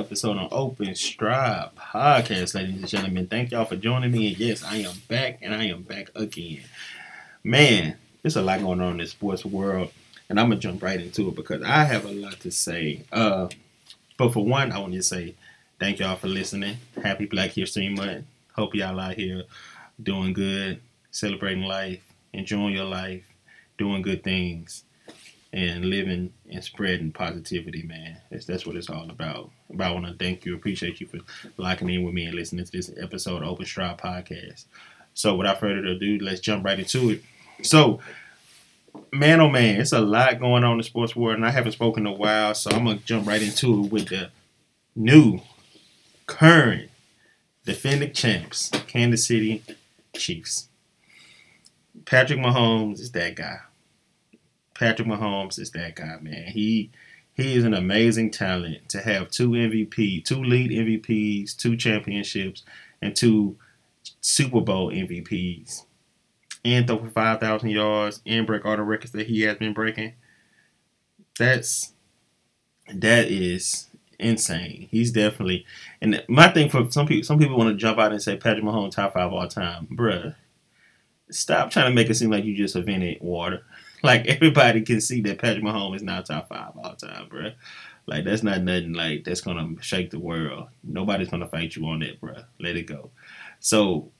episode on Open Stride Podcast, ladies and gentlemen. Thank y'all for joining me. And yes, I am back and I am back again. Man, there's a lot going on in the sports world, and I'm gonna jump right into it because I have a lot to say. Uh, but for one, I want to say thank y'all for listening. Happy Black History Month. Hope y'all out here doing good, celebrating life, enjoying your life, doing good things and living and spreading positivity, man. That's that's what it's all about. But I want to thank you, appreciate you for locking in with me and listening to this episode of Open Stride Podcast. So without further ado, let's jump right into it. So, man, oh man, it's a lot going on in the sports world, and I haven't spoken in a while, so I'm gonna jump right into it with the new, current, defending champs, Kansas City Chiefs. Patrick Mahomes is that guy. Patrick Mahomes is that guy, man. He he is an amazing talent to have two MVP, two lead MVPs, two championships, and two Super Bowl MVPs, and throw for five thousand yards and break all the records that he has been breaking. That's that is insane. He's definitely and my thing for some people some people want to jump out and say Patrick Mahomes top five all time. Bruh. Stop trying to make it seem like you just invented water. Like everybody can see that Patrick Mahomes is not top five all time, bro. Like that's not nothing like that's gonna shake the world. Nobody's gonna fight you on that, bro. Let it go. So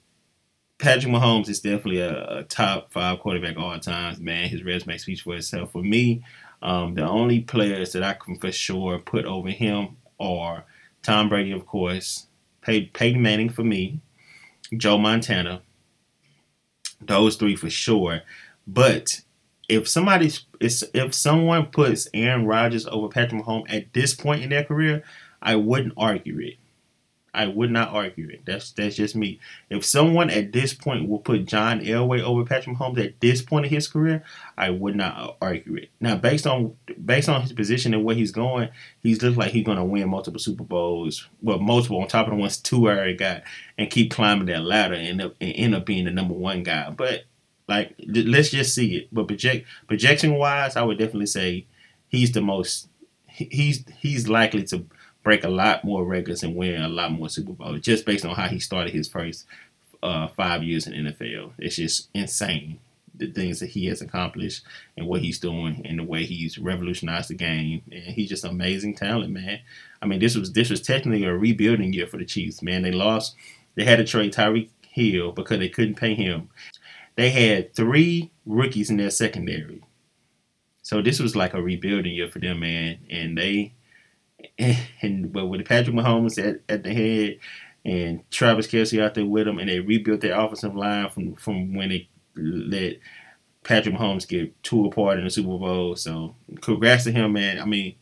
Patrick Mahomes is definitely a, a top five quarterback all times. Man, his resume speaks for itself. For me, um, the only players that I can for sure put over him are Tom Brady, of course, Pey- Peyton Manning for me, Joe Montana. Those three for sure. But if somebody if someone puts Aaron Rodgers over Patrick Mahomes at this point in their career, I wouldn't argue it. I would not argue it. That's that's just me. If someone at this point will put John Elway over Patrick Mahomes at this point in his career, I would not argue it. Now, based on based on his position and where he's going, he's looks like he's going to win multiple Super Bowls, well, multiple on top of the ones two already got, and keep climbing that ladder and end up and end up being the number one guy. But like, let's just see it. But project projection wise, I would definitely say he's the most. He's he's likely to break a lot more records and win a lot more Super Bowls just based on how he started his first uh, five years in NFL. It's just insane the things that he has accomplished and what he's doing and the way he's revolutionized the game. And he's just amazing talent, man. I mean, this was this was technically a rebuilding year for the Chiefs, man. They lost. They had to trade Tyreek Hill because they couldn't pay him they had three rookies in their secondary. So this was like a rebuilding year for them, man. And they and but with Patrick Mahomes at, at the head and Travis Kelce out there with them, and they rebuilt their offensive line from from when they let Patrick Mahomes get two apart in the Super Bowl. So congrats to him, man. I mean,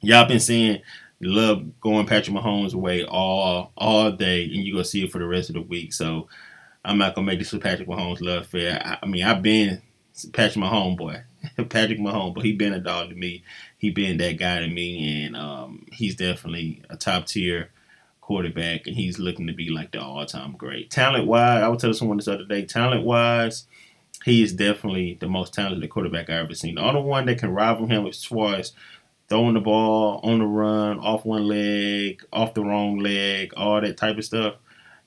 y'all been seeing love going Patrick Mahomes' way all all day, and you gonna see it for the rest of the week. So I'm not gonna make this with Patrick Mahomes love fair. I, I mean, I've been Patrick Mahomes boy, Patrick Mahomes, but he been a dog to me. He been that guy to me, and um, he's definitely a top tier quarterback, and he's looking to be like the all time great. Talent wise, I was telling someone this other day. Talent wise, he is definitely the most talented quarterback I ever seen. The only one that can rival him far as throwing the ball on the run, off one leg, off the wrong leg, all that type of stuff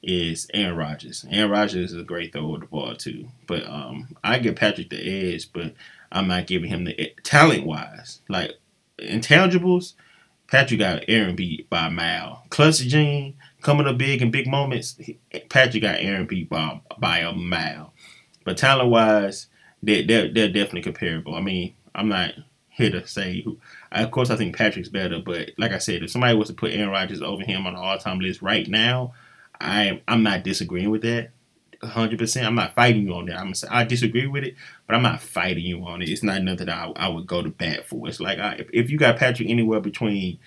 is Aaron Rodgers. Aaron Rodgers is a great thrower of the ball too, but um, I give Patrick the edge, but I'm not giving him the talent wise. Like intangibles, Patrick got Aaron beat by a mile. Clutch gene coming up big in big moments. Patrick got Aaron beat by by a mile. But talent wise, they're, they're they're definitely comparable. I mean, I'm not here to say who. Of course, I think Patrick's better, but like I said, if somebody was to put Aaron Rodgers over him on the all-time list right now, I I'm not disagreeing with that. 100%. I'm not fighting you on that. I'm I disagree with it, but I'm not fighting you on it. It's not nothing that I, I would go to bat for. It's like I, if you got Patrick anywhere between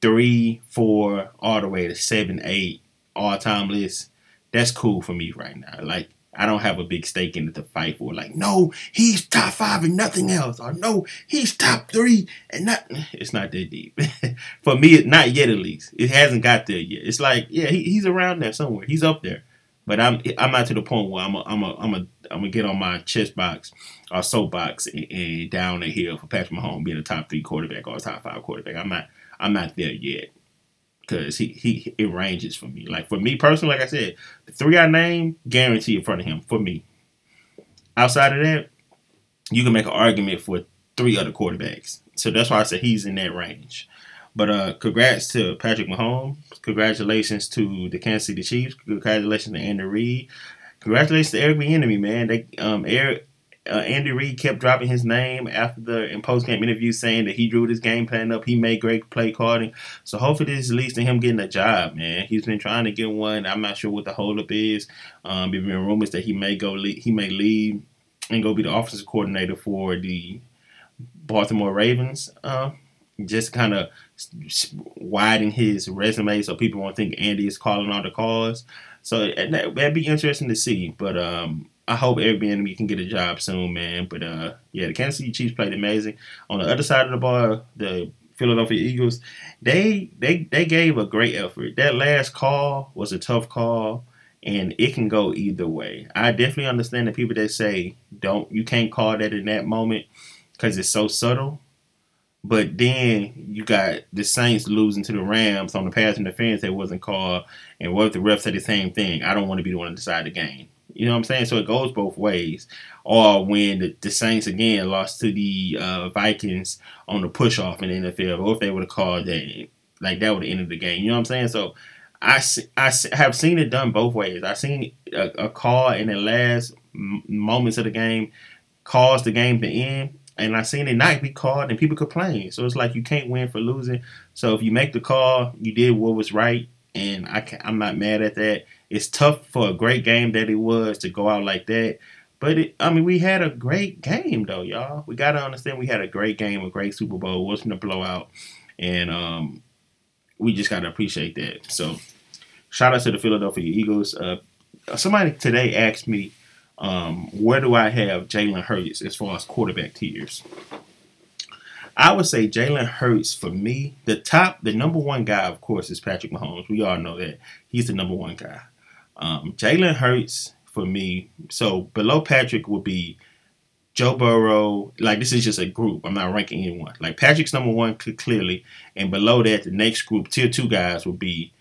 three, four, all the way to seven, eight, all time list, that's cool for me right now. Like I don't have a big stake in it to fight for. Like, no, he's top five and nothing else. Or no, he's top three and not. It's not that deep. for me, not yet at least. It hasn't got there yet. It's like, yeah, he, he's around there somewhere. He's up there. But I'm I'm not to the point where I'm a, I'm a, I'm a, I'm gonna get on my chest box or soapbox and, and down the hill for Patrick Mahomes being a top three quarterback or a top five quarterback. I'm not I'm not there yet because he he it ranges for me. Like for me personally, like I said, the three I name guarantee in front of him for me. Outside of that, you can make an argument for three other quarterbacks. So that's why I said he's in that range. But uh, congrats to Patrick Mahomes. Congratulations to the Kansas City Chiefs. Congratulations to Andy Reid. Congratulations to Eric Bieniemy, man. They um Eric uh, Andy Reid kept dropping his name after the in post game interview, saying that he drew this game plan up. He made great play calling. So hopefully this leads to him getting a job, man. He's been trying to get one. I'm not sure what the holdup is. Um, there's been rumors that he may go. He may leave and go be the offensive coordinator for the Baltimore Ravens. Uh, just kind of widen his resume so people won't think Andy is calling all the calls. So that, would be interesting to see. But um, I hope Airbnb can get a job soon, man. But uh, yeah, the Kansas City Chiefs played amazing. On the other side of the ball, the Philadelphia Eagles, they they they gave a great effort. That last call was a tough call, and it can go either way. I definitely understand the people that say don't you can't call that in that moment because it's so subtle. But then you got the Saints losing to the Rams on the pass interference that wasn't called, and what if the ref said the same thing? I don't want to be the one to decide the game. You know what I'm saying? So it goes both ways. Or when the, the Saints again lost to the uh, Vikings on the push off in the NFL, or if they would have called that, like that would have ended the game. You know what I'm saying? So I, I have seen it done both ways. I've seen a, a call in the last moments of the game cause the game to end, and I seen it not be called and people complain. So it's like you can't win for losing. So if you make the call, you did what was right, and I I'm not mad at that. It's tough for a great game that it was to go out like that. But it, I mean, we had a great game though, y'all. We gotta understand we had a great game, a great Super Bowl. It wasn't a blowout, and um, we just gotta appreciate that. So, shout out to the Philadelphia Eagles. Uh, somebody today asked me um, where do I have Jalen Hurts as far as quarterback tiers? I would say Jalen Hurts for me, the top, the number one guy, of course, is Patrick Mahomes. We all know that he's the number one guy. Um, Jalen Hurts for me, so below Patrick would be Joe Burrow. Like this is just a group. I'm not ranking anyone. Like Patrick's number one clearly, and below that, the next group, tier two guys, would be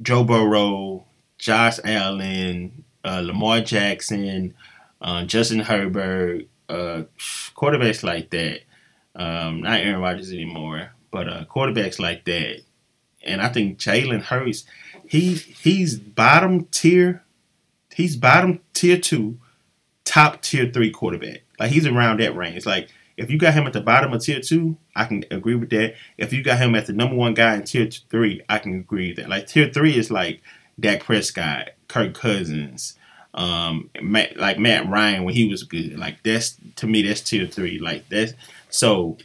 Joe Burrow, Josh Allen, uh, Lamar Jackson, uh, Justin Herbert, uh, quarterbacks like that. Um, not Aaron Rodgers anymore, but uh, quarterbacks like that. And I think Jalen Hurts, he he's bottom tier. He's bottom tier two, top tier three quarterback. Like he's around that range. Like if you got him at the bottom of tier two, I can agree with that. If you got him at the number one guy in tier three, I can agree with that. Like tier three is like Dak Prescott, Kirk Cousins, um, Matt, like Matt Ryan when he was good. Like that's to me, that's tier three. Like that's so.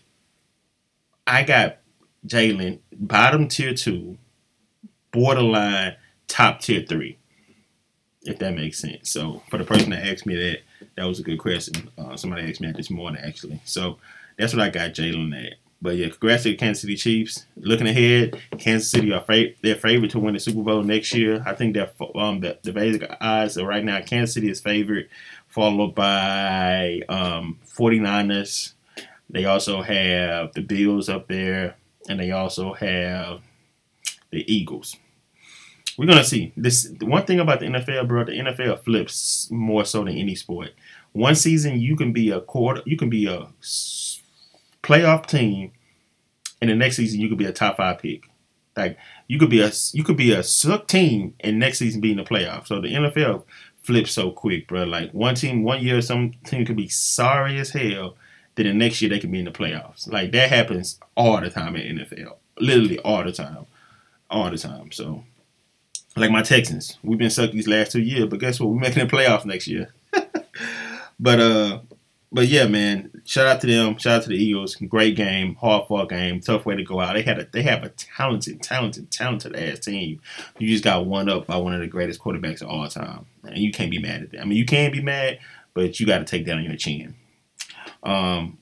I got Jalen bottom tier two, borderline top tier three. If that makes sense. So for the person that asked me that, that was a good question. Uh, somebody asked me that this morning actually. So that's what I got Jalen at. But yeah, congrats to the Kansas City Chiefs. Looking ahead, Kansas City are fav- they're favored to win the Super Bowl next year. I think that um the, the basic odds are right now Kansas City is favored, followed by um 49ers. They also have the Bills up there, and they also have the Eagles. We're gonna see this. One thing about the NFL, bro, the NFL flips more so than any sport. One season you can be a quarter, you can be a playoff team, and the next season you could be a top five pick. Like you could be a you could be a suck team, and next season be in the playoffs. So the NFL flips so quick, bro. Like one team, one year, some team could be sorry as hell. Then the next year they could be in the playoffs. Like that happens all the time in NFL. Literally all the time, all the time. So, like my Texans, we've been sucked these last two years, but guess what? We're making the playoffs next year. but uh, but yeah, man, shout out to them. Shout out to the Eagles. Great game, hard fought game, tough way to go out. They had a they have a talented, talented, talented ass team. You just got one up by one of the greatest quarterbacks of all time, and you can't be mad at that. I mean, you can be mad, but you got to take that on your chin. Um,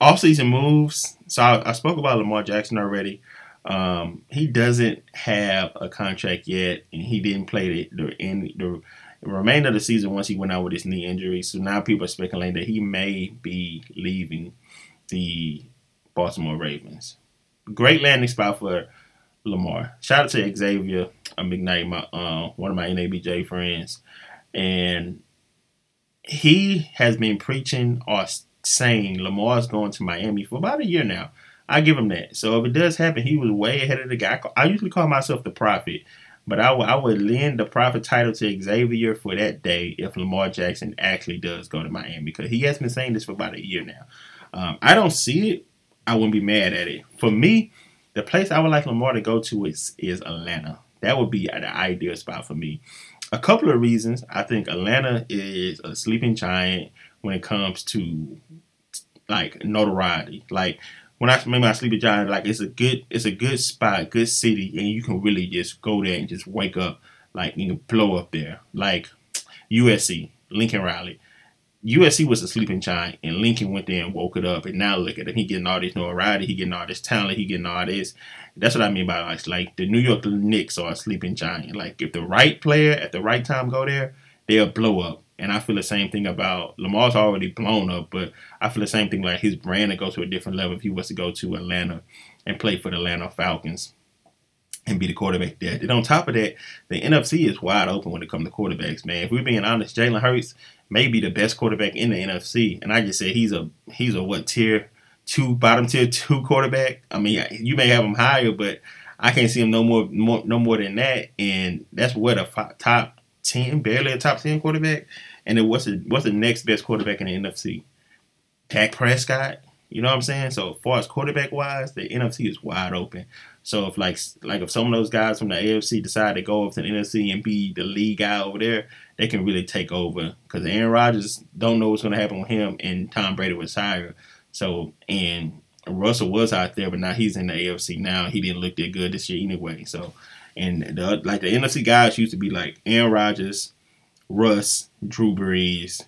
off season moves. So I, I spoke about Lamar Jackson already. Um, he doesn't have a contract yet, and he didn't play the the, in, the remainder of the season once he went out with his knee injury. So now people are speculating that he may be leaving the Baltimore Ravens. Great landing spot for Lamar. Shout out to Xavier McKnight, my uh, one of my NABJ friends, and he has been preaching or saying Lamar's going to Miami for about a year now. I give him that. So if it does happen, he was way ahead of the guy. I usually call myself the prophet, but I, w- I would lend the prophet title to Xavier for that day if Lamar Jackson actually does go to Miami because he has been saying this for about a year now. Um, I don't see it. I wouldn't be mad at it. For me, the place I would like Lamar to go to is is Atlanta. That would be the ideal spot for me. A couple of reasons. I think Atlanta is a sleeping giant when it comes to like notoriety. Like when I remember I sleep at Giant, like it's a good it's a good spot, good city, and you can really just go there and just wake up, like you can blow up there. Like USC, Lincoln Riley. USC was a sleeping giant, and Lincoln went there and woke it up. And now look at him; he getting all this notoriety, he getting all this talent, he getting all this. That's what I mean by like, like the New York Knicks are a sleeping giant. Like if the right player at the right time go there, they'll blow up. And I feel the same thing about Lamar's already blown up, but I feel the same thing like his brand to go to a different level if he was to go to Atlanta and play for the Atlanta Falcons and be the quarterback there. And on top of that, the NFC is wide open when it comes to quarterbacks, man. If we're being honest, Jalen Hurts may be the best quarterback in the NFC. And I just said he's a he's a what tier two, bottom tier two quarterback. I mean, you may have him higher, but I can't see him no more, more no more than that. And that's what a top ten, barely a top ten quarterback. And then what's the what's the next best quarterback in the NFC? Dak Prescott. You know what I'm saying? So as far as quarterback wise, the NFC is wide open. So if like like if some of those guys from the AFC decide to go up to the NFC and be the lead guy over there, they can really take over. Because Aaron Rodgers don't know what's going to happen with him, and Tom Brady was higher. So and Russell was out there, but now he's in the AFC. Now he didn't look that good this year anyway. So and the, like the NFC guys used to be like Aaron Rodgers, Russ, Drew Brees,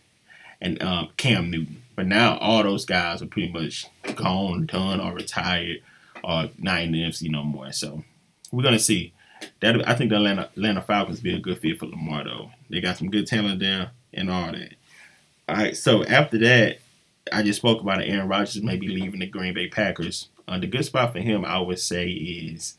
and um, Cam Newton. But now all those guys are pretty much gone, done, or retired, or not in the NFC no more. So we're gonna see. That I think the Atlanta, Atlanta Falcons be a good fit for Lamar though. They got some good talent there and all that. All right, so after that, I just spoke about Aaron Rodgers maybe leaving the Green Bay Packers. Uh, the good spot for him, I would say, is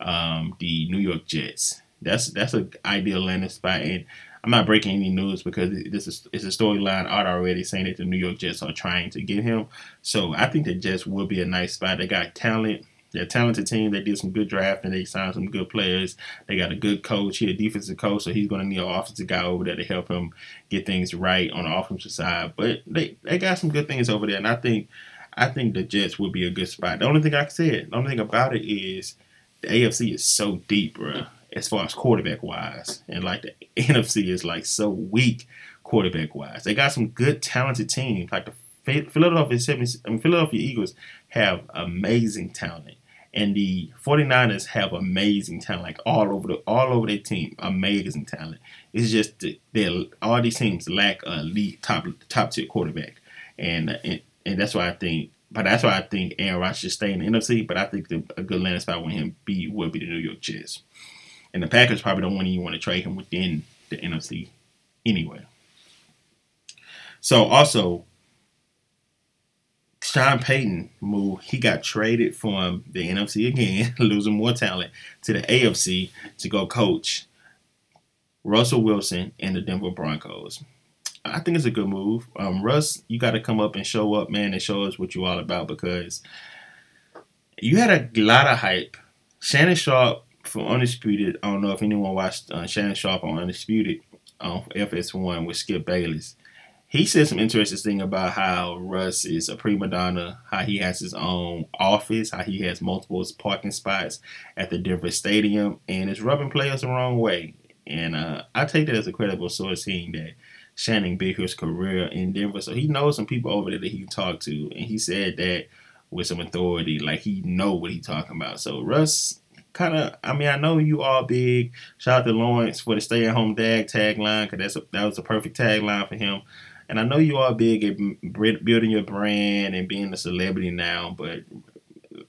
um, the New York Jets. That's that's an ideal landing spot, and I'm not breaking any news because this is it's a storyline out already saying that the New York Jets are trying to get him. So I think the Jets will be a nice spot. They got talent. They're a talented team. They did some good drafting. They signed some good players. They got a good coach. He's a defensive coach, so he's going to need an offensive guy over there to help him get things right on the offensive side. But they they got some good things over there, and I think I think the Jets would be a good spot. The only thing I can say, the only thing about it is the AFC is so deep, bro, as far as quarterback wise, and like the NFC is like so weak quarterback wise. They got some good talented teams, like the Philadelphia I mean, Philadelphia Eagles have amazing talent. And the 49ers have amazing talent, like all over the all over their team, amazing talent. It's just that all these teams lack a lead top top tier quarterback, and, and and that's why I think but that's why I think Aaron Rodgers should stay in the NFC. But I think the, a good landing spot with him be would be the New York Jets, and the Packers probably don't want even want to trade him within the NFC anyway. So also, Sean Payton move. He got traded from the NFC again, losing more talent to the AFC to go coach Russell Wilson and the Denver Broncos. I think it's a good move. Um, Russ, you got to come up and show up, man, and show us what you're all about because you had a lot of hype. Shannon Sharpe from Undisputed. I don't know if anyone watched uh, Shannon Sharpe on Undisputed on FS1 with Skip Bayless. He said some interesting thing about how Russ is a prima donna, how he has his own office, how he has multiple parking spots at the Denver Stadium, and is rubbing players the wrong way. And uh, I take that as a credible source, seeing that Shannon Baker's career in Denver. So he knows some people over there that he can talk to. And he said that with some authority, like he know what he's talking about. So Russ kind of, I mean, I know you all big. Shout out to Lawrence for the stay at home dad tagline because that's a, that was a perfect tagline for him. And I know you all big at building your brand and being a celebrity now, but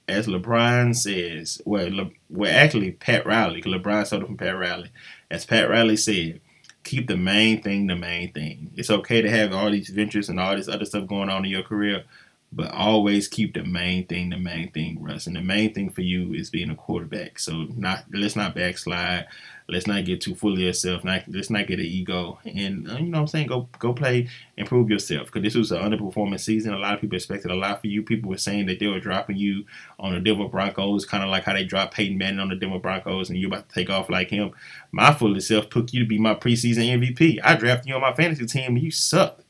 as LeBron says, well, Le, well, actually Pat Riley, because LeBron stole it from Pat Riley. As Pat Riley said, keep the main thing the main thing. It's okay to have all these ventures and all this other stuff going on in your career, but always keep the main thing the main thing, Russ. And the main thing for you is being a quarterback. So not let's not backslide. Let's not get too full of yourself. Not, let's not get an ego. And uh, you know what I'm saying? Go go play, improve yourself. Because this was an underperforming season. A lot of people expected a lot for you. People were saying that they were dropping you on the Denver Broncos, kind of like how they dropped Peyton Manning on the Denver Broncos, and you're about to take off like him. My full of self took you to be my preseason MVP. I drafted you on my fantasy team, and you sucked.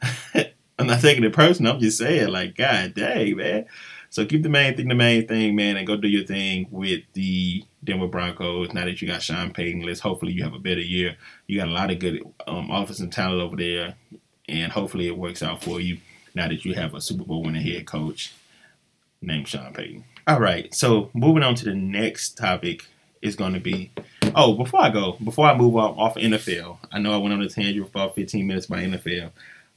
I'm not taking it personal. I'm just saying, like, God dang, man. So keep the main thing the main thing, man, and go do your thing with the Denver Broncos. Now that you got Sean Payton, let's hopefully you have a better year. You got a lot of good um, offensive talent over there, and hopefully it works out for you. Now that you have a Super Bowl winning head coach named Sean Payton. All right, so moving on to the next topic is going to be. Oh, before I go, before I move on off NFL, I know I went on a tangent for about 15 minutes by NFL.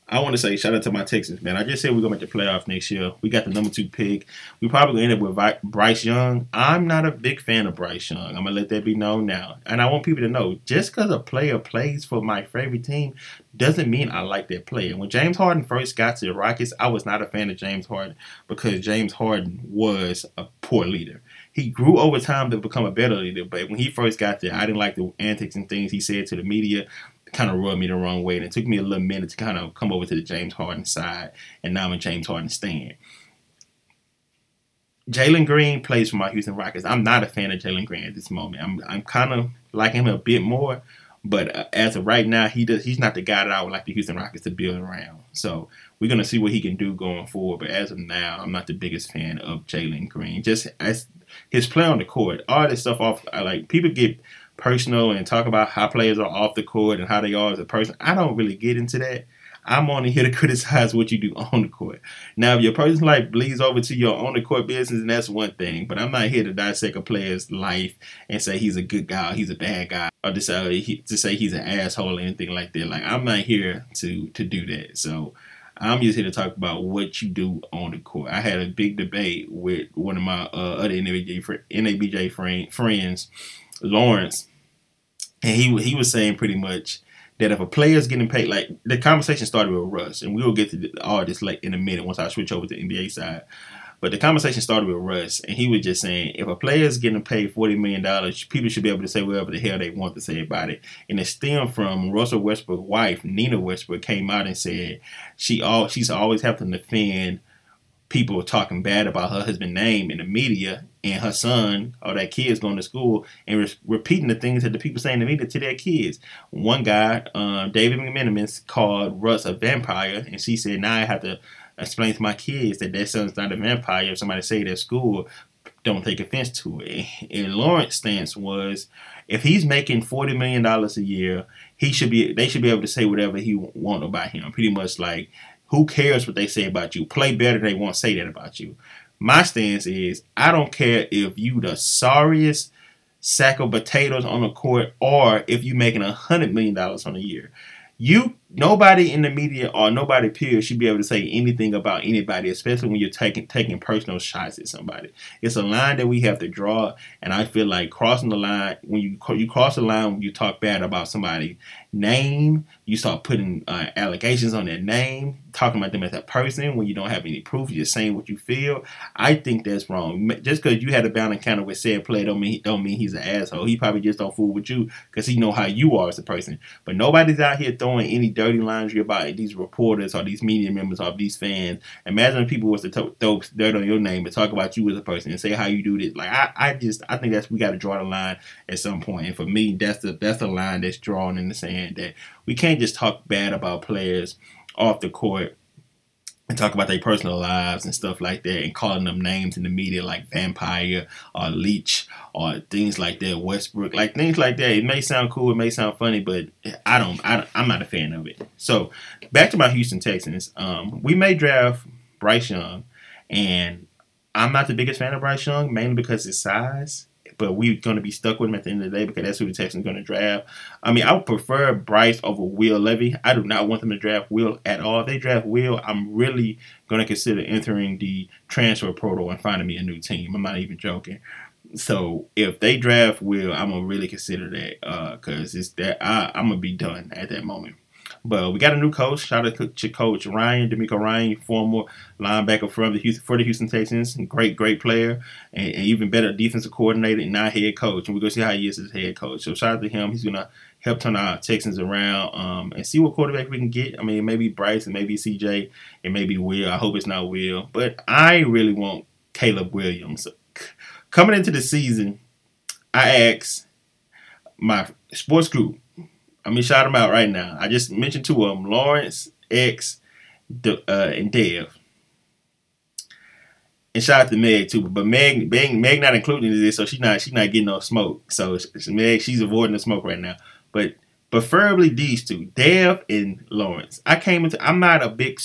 I want to say shout out to my Texans, man. I just said we're to make the playoff next year. We got the number two pick. We probably end up with Bryce Young. I'm not a big fan of Bryce Young. I'm to let that be known now. And I want people to know just because a player plays for my favorite team doesn't mean I like that player. When James Harden first got to the Rockets, I was not a fan of James Harden because James Harden was a poor leader. He grew over time to become a better leader, but when he first got there, I didn't like the antics and things he said to the media kind of rubbed me the wrong way. And it took me a little minute to kind of come over to the James Harden side. And now I'm a James Harden stand. Jalen Green plays for my Houston Rockets. I'm not a fan of Jalen Green at this moment. I'm I'm kind of liking him a bit more, but uh, as of right now, he does he's not the guy that I would like the Houston Rockets to build around. So we're gonna see what he can do going forward. But as of now, I'm not the biggest fan of Jalen Green. Just as his play on the court, all this stuff off. like people get personal and talk about how players are off the court and how they are as a person. I don't really get into that. I'm only here to criticize what you do on the court. Now, if your personal life bleeds over to your on the court business, and that's one thing. But I'm not here to dissect a player's life and say he's a good guy, he's a bad guy, or to say, to say he's an asshole or anything like that. Like I'm not here to to do that. So I'm just here to talk about what you do on the court. I had a big debate with one of my uh, other NABJ, NABJ friend, friends Lawrence, and he he was saying pretty much that if a player's getting paid, like the conversation started with Russ, and we will get to all this like in a minute once I switch over to the NBA side. But the conversation started with Russ, and he was just saying if a player's getting paid forty million dollars, people should be able to say whatever the hell they want to say about it. And it stemmed from Russell Westbrook's wife, Nina Westbrook, came out and said she all she's always having to defend people talking bad about her husband's name in the media and her son or that kid's going to school and re- repeating the things that the people saying to me to their kids. One guy, um, David McMenamin, called Russ a vampire, and she said, "Now I have to explain to my kids that their son's not a vampire. If somebody say it at school, don't take offense to it." And Lawrence's stance was, if he's making forty million dollars a year, he should be. They should be able to say whatever he want about him. Pretty much like. Who cares what they say about you? Play better, they won't say that about you. My stance is I don't care if you the sorriest sack of potatoes on the court or if you're making a hundred million dollars on a year. You nobody in the media or nobody peer should be able to say anything about anybody, especially when you're taking taking personal shots at somebody. It's a line that we have to draw, and I feel like crossing the line when you you cross the line when you talk bad about somebody name, you start putting uh, allegations on their name, talking about them as a person when you don't have any proof, you're saying what you feel. I think that's wrong. Just because you had a bad encounter with said player don't mean don't mean he's an asshole. He probably just don't fool with you because he know how you are as a person. But nobody's out here throwing any dirty laundry about these reporters or these media members or these fans. Imagine if people was to throw dirt on your name and talk about you as a person and say how you do this. Like I, I just I think that's we got to draw the line at some point. And for me, that's the that's the line that's drawn in the sand that we can't just talk bad about players off the court and talk about their personal lives and stuff like that and calling them names in the media like vampire or leech or things like that westbrook like things like that. It may sound cool it may sound funny but i don't I, am not a fan of it. So back to my houston texans um, we may draft bryce young and i'm not the biggest fan of bryce young mainly because his size but we're going to be stuck with him at the end of the day because that's who the Texans are going to draft. I mean, I would prefer Bryce over Will Levis. I do not want them to draft Will at all. If they draft Will, I'm really going to consider entering the transfer portal and finding me a new team. I'm not even joking. So if they draft Will, I'm gonna really consider that because uh, it's that I, I'm gonna be done at that moment. But we got a new coach. Shout out to Coach Ryan, DeMeco Ryan, former linebacker from the Houston, for the Houston Texans. Great, great player, and, and even better defensive coordinator and now head coach. And we're going to see how he is as head coach. So shout out to him. He's going to help turn our Texans around um, and see what quarterback we can get. I mean, maybe Bryce and maybe CJ and maybe Will. I hope it's not Will. But I really want Caleb Williams. Coming into the season, I asked my sports group, I'm gonna shout them out right now. I just mentioned two of them: Lawrence X uh, and Dev. And shout out to Meg too, but Meg, Meg, Meg not included in this, so she's not she's not getting no smoke. So Meg, she's avoiding the smoke right now. But preferably these two, Dev and Lawrence. I came into. I'm not a big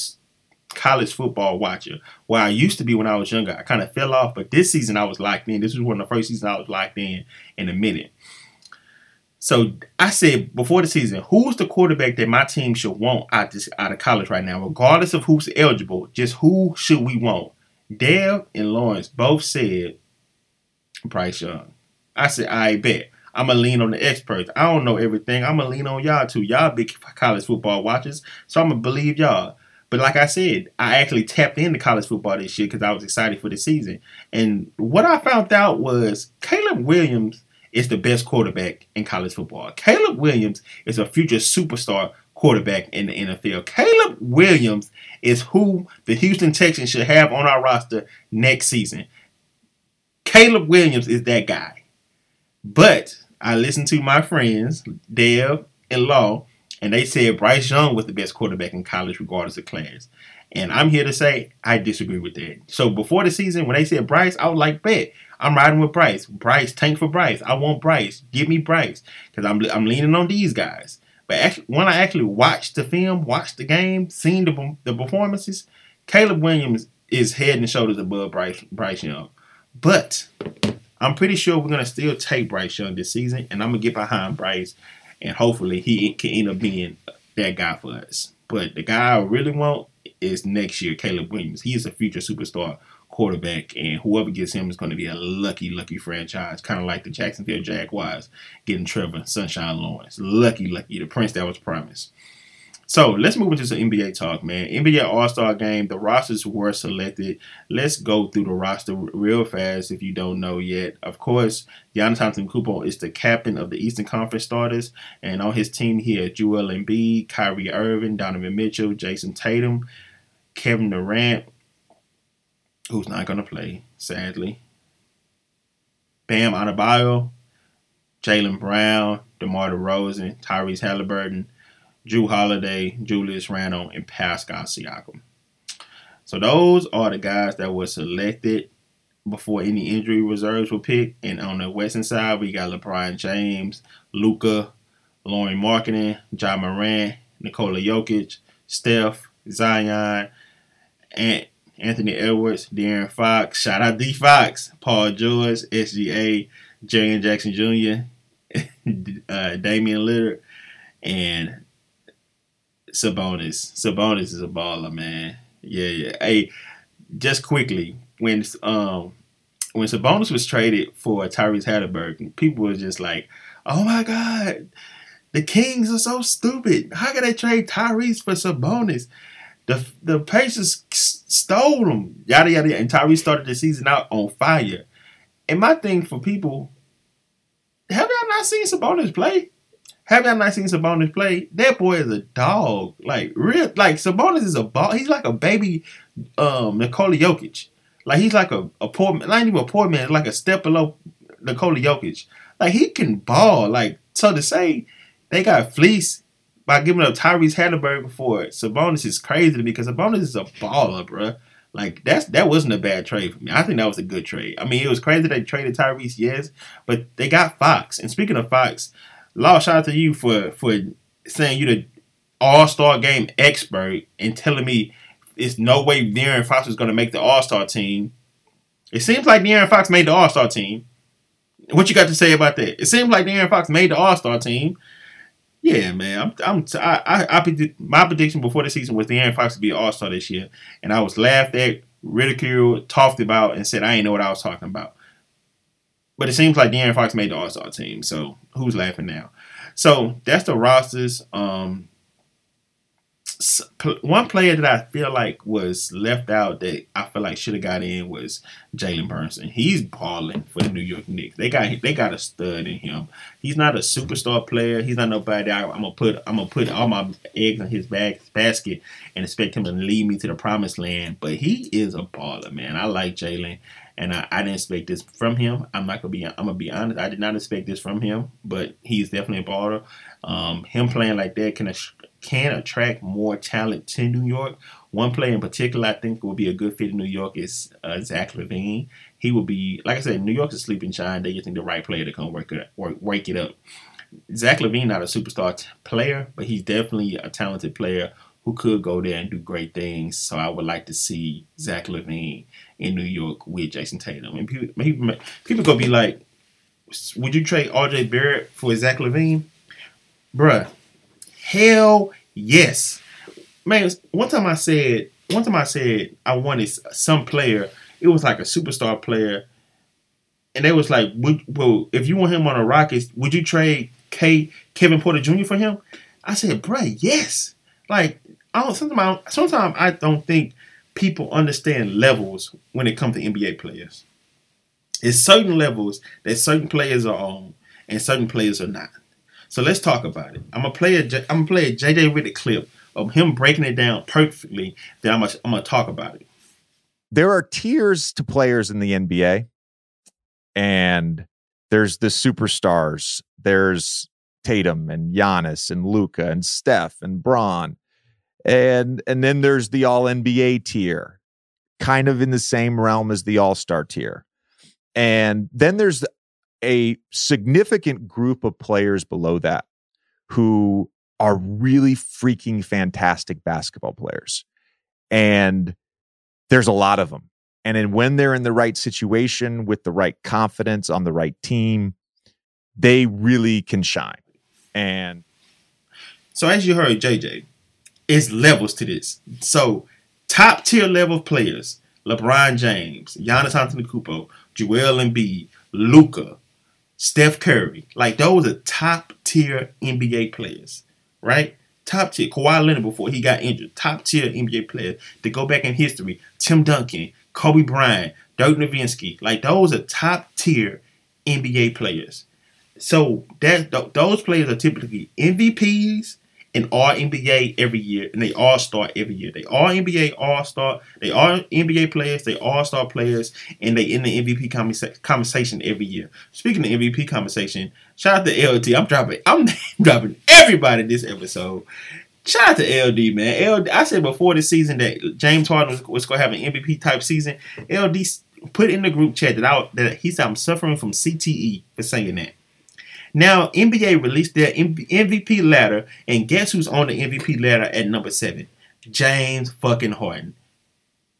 college football watcher. Where I used to be when I was younger, I kind of fell off, but this season I was locked in. This was one of the first seasons I was locked in in a minute. So I said before the season, who's the quarterback that my team should want out this out of college right now, regardless of who's eligible? Just who should we want? Dev and Lawrence both said Bryce Young. I said, I bet. I'm gonna lean on the experts. I don't know everything. I'm gonna lean on y'all too. Y'all big college football watchers, so I'm gonna believe y'all. But like I said, I actually tapped into college football this year because I was excited for the season. And what I found out was Caleb Williams is the best quarterback in college football. Caleb Williams is a future superstar quarterback in the NFL. Caleb Williams is who the Houston Texans should have on our roster next season. Caleb Williams is that guy. But I listened to my friends, Dev and Law, and they said Bryce Young was the best quarterback in college, regardless of class. And I'm here to say I disagree with that. So before the season, when they said Bryce, I was like, bet. I'm riding with Bryce. Bryce, tank for Bryce. I want Bryce. Give me Bryce. Because I'm, I'm leaning on these guys. But actually, when I actually watched the film, watched the game, seen the, the performances, Caleb Williams is head and shoulders above Bryce, Bryce Young. But I'm pretty sure we're to still take Bryce Young this season. And I'm to get behind Bryce. And hopefully he can end up being that guy for us. But the guy I really want is next year, Caleb Williams. He is a future superstar quarterback, and whoever gets him is going to be a lucky, lucky franchise, kind of like the Jacksonville Jaguars getting Trevor Sunshine Lawrence. Lucky, lucky, the prince that was promised. So let's move into some NBA talk, man. NBA All Star Game, the rosters were selected. Let's go through the roster real fast if you don't know yet. Of course, Giannis Antetokounmpo is the captain of the Eastern Conference starters, and on his team he has Joel Embiid, Kyrie Irving, Donovan Mitchell, Jayson Tatum, Kevin Durant, who's not going to play, sadly. Bam Adebayo, Jaylen Brown, DeMar DeRozan, Tyrese Halliburton, Jrue Holiday, Julius Randle, and Pascal Siakam. So those are the guys that were selected before any injury reserves were picked. And on the western side, we got LeBron James, Luka, Lauri Markkanen, Ja Morant, Nikola Jokic, Steph, Zion, and Anthony Edwards, De'Aaron Fox, shout out D Fox, Paul George, SGA, Jaren Jackson Jr., uh, Damian Lillard, and Sabonis. Sabonis is a baller, man. Yeah, yeah. Hey, just quickly, when um when Sabonis was traded for Tyrese Halliburton, people were just like, "Oh my God, the Kings are so stupid. How can they trade Tyrese for Sabonis?" The the Pacers stole him, yada yada. And Tyrese started the season out on fire. And my thing for people, have y'all not seen Sabonis play? Have y'all not seen Sabonis play? That boy is a dog. Like real, like Sabonis is a ball. He's like a baby, um, Nikola Jokic. Like he's like a, a poor, not even a poor man, like a step below Nikola Jokic. Like he can ball. Like so to say, they got fleece by giving up Tyrese Halliburton for Sabonis is crazy to me because Sabonis is a baller, bro. Like that's that wasn't a bad trade for me. I think that was a good trade. I mean, it was crazy they traded Tyrese, yes, but they got Fox. And speaking of Fox, Law, shout out to you for for saying you the All Star game expert and telling me it's no way De'Aaron Fox was going to make the All Star team. It seems like De'Aaron Fox made the All Star team. What you got to say about that? It seems like De'Aaron Fox made the All Star team. Yeah, man. I'm. I'm. T- I, I, I. My prediction before the season was De'Aaron Fox to be an All Star this year, and I was laughed at, ridiculed, talked about, and said I ain't know what I was talking about. But it seems like De'Aaron Fox made the All Star team, so who's laughing now? So that's the rosters. Um, one player that I feel like was left out that I feel like should have got in was Jalen Brunson. He's balling for the New York Knicks. They got they got a stud in him. He's not a superstar player. He's not nobody. I, am gonna put I'm gonna put all my eggs in his bag, basket and expect him to lead me to the promised land. But he is a baller, man. I like Jalen. And I, I, didn't expect this from him. I'm not gonna be. I'm gonna be honest. I did not expect this from him, but he's definitely a baller. Um, him playing like that can can attract more talent to New York. One player in particular I think will be a good fit in New York is uh, Zach LaVine. He will be, like I said, New York is sleeping shine. They just need the right player to come work it, work, wake it up. Zach LaVine, not a superstar t- player, but he's definitely a talented player who could go there and do great things. So I would like to see Zach LaVine in New York with Jayson Tatum. And people, people, people gonna be like, "Would you trade R.J. Barrett for Zach LaVine, Bruh, Hell yes. Man, one time I said, one time I said I wanted some player. It was like a superstar player, and they was like, would, "Well, if you want him on the Rockets, would you trade K Kevin Porter Jr. for him?" I said, "Bruh, yes." Like, I don't. Sometimes, sometimes I don't think people understand levels when it comes to NBA players. It's certain levels that certain players are on, and certain players are not. So let's talk about it. I'm gonna play a I'm gonna play a JJ Redick clip of him breaking it down perfectly. Then I'm gonna, I'm gonna talk about it. There are tiers to players in the NBA, and there's the superstars. There's Tatum and Giannis and Luka and Steph and Bron, and and then there's the All NBA tier, kind of in the same realm as the All Star tier, and then there's a significant group of players below that who are really freaking fantastic basketball players. And there's a lot of them. And then when they're in the right situation with the right confidence on the right team, they really can shine. And so, as you heard, JJ, it's levels to this. So, top tier level players LeBron James, Giannis Antetokounmpo, Joel Embiid, Luka, Steph Curry. Like those are top tier NBA players, right? Top tier. Kawhi Leonard before he got injured. Top tier NBA players to go back in history. Tim Duncan, Kobe Bryant, Dirk Nowitzki. Like those are top tier NBA players. So that th- those players are typically MVPs, and all NBA every year, and they all start every year. They all NBA all star. They are NBA players. They all star players, and they in the MVP conversation every year. Speaking of MVP conversation, shout out to LD. I'm dropping. I'm dropping everybody this episode. Shout out to LD, man. LD, I said before the season that James Harden was, was going to have an MVP type season. LD put in the group chat that I that he said I'm suffering from CTE for saying that. Now, NBA released their MVP ladder, and guess who's on the MVP ladder at number seven? James fucking Harden.